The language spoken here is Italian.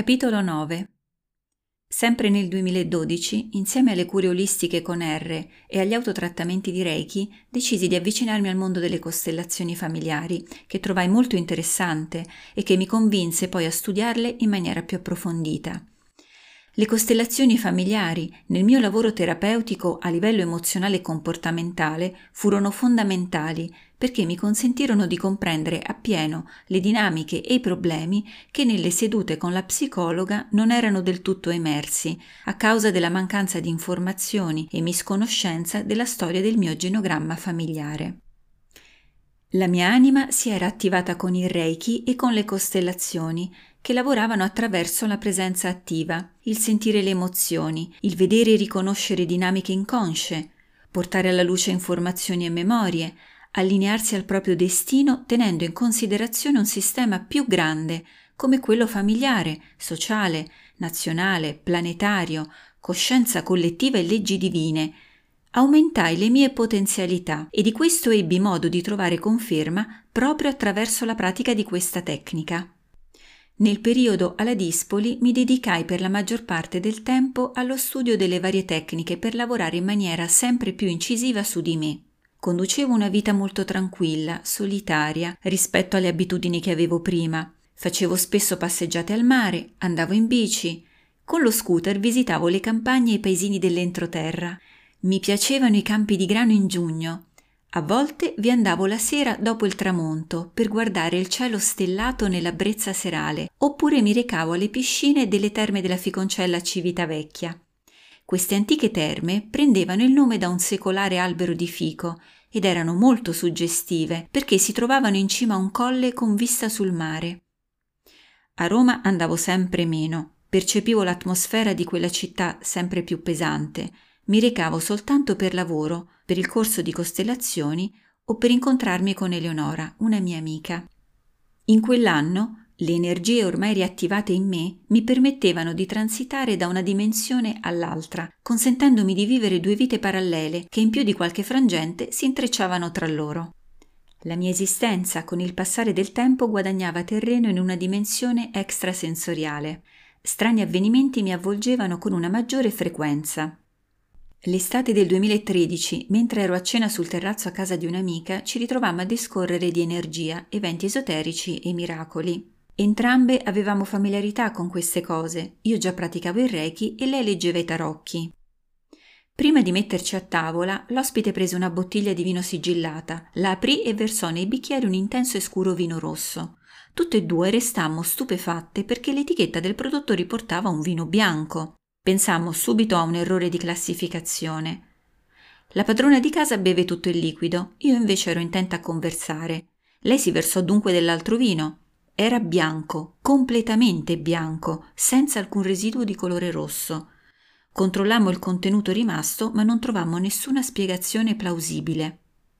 Capitolo 9 Sempre nel 2012, insieme alle cure olistiche con R e agli autotrattamenti di Reiki, decisi di avvicinarmi al mondo delle costellazioni familiari, che trovai molto interessante e che mi convinse poi a studiarle in maniera più approfondita. Le costellazioni familiari nel mio lavoro terapeutico a livello emozionale e comportamentale furono fondamentali perché mi consentirono di comprendere appieno le dinamiche e i problemi che nelle sedute con la psicologa non erano del tutto emersi a causa della mancanza di informazioni e misconoscenza della storia del mio genogramma familiare. La mia anima si era attivata con il Reiki e con le costellazioni che lavoravano attraverso la presenza attiva, il sentire le emozioni, il vedere e riconoscere dinamiche inconsce, portare alla luce informazioni e memorie, allinearsi al proprio destino tenendo in considerazione un sistema più grande come quello familiare, sociale, nazionale, planetario, coscienza collettiva e leggi divine. Aumentai le mie potenzialità e di questo ebbi modo di trovare conferma proprio attraverso la pratica di questa tecnica. Nel periodo alla Dispoli mi dedicai per la maggior parte del tempo allo studio delle varie tecniche per lavorare in maniera sempre più incisiva su di me. Conducevo una vita molto tranquilla, solitaria rispetto alle abitudini che avevo prima. Facevo spesso passeggiate al mare, andavo in bici. Con lo scooter visitavo le campagne e i paesini dell'entroterra. Mi piacevano i campi di grano in giugno, a volte vi andavo la sera dopo il tramonto per guardare il cielo stellato nella brezza serale, oppure mi recavo alle piscine delle terme della Ficoncella Civitavecchia. Queste antiche terme prendevano il nome da un secolare albero di fico ed erano molto suggestive perché si trovavano in cima a un colle con vista sul mare. A Roma andavo sempre meno, percepivo l'atmosfera di quella città sempre più pesante, mi recavo soltanto per lavoro per il corso di costellazioni o per incontrarmi con Eleonora, una mia amica. In quell'anno le energie ormai riattivate in me mi permettevano di transitare da una dimensione all'altra, consentendomi di vivere due vite parallele che in più di qualche frangente si intrecciavano tra loro. La mia esistenza con il passare del tempo guadagnava terreno in una dimensione extrasensoriale. Strani avvenimenti mi avvolgevano con una maggiore frequenza. L'estate del 2013, mentre ero a cena sul terrazzo a casa di un'amica, ci ritrovammo a discorrere di energia, eventi esoterici e miracoli. Entrambe avevamo familiarità con queste cose, io già praticavo il Reiki e lei leggeva i tarocchi. Prima di metterci a tavola, l'ospite prese una bottiglia di vino sigillata, la aprì e versò nei bicchieri un intenso e scuro vino rosso. Tutte e due restammo stupefatte perché l'etichetta del prodotto riportava un vino bianco. Pensammo subito a un errore di classificazione. La padrona di casa beve tutto il liquido, io invece ero intenta a conversare. Lei si versò dunque dell'altro vino. Era bianco, completamente bianco, senza alcun residuo di colore rosso. Controllammo il contenuto rimasto, ma non trovammo nessuna spiegazione plausibile.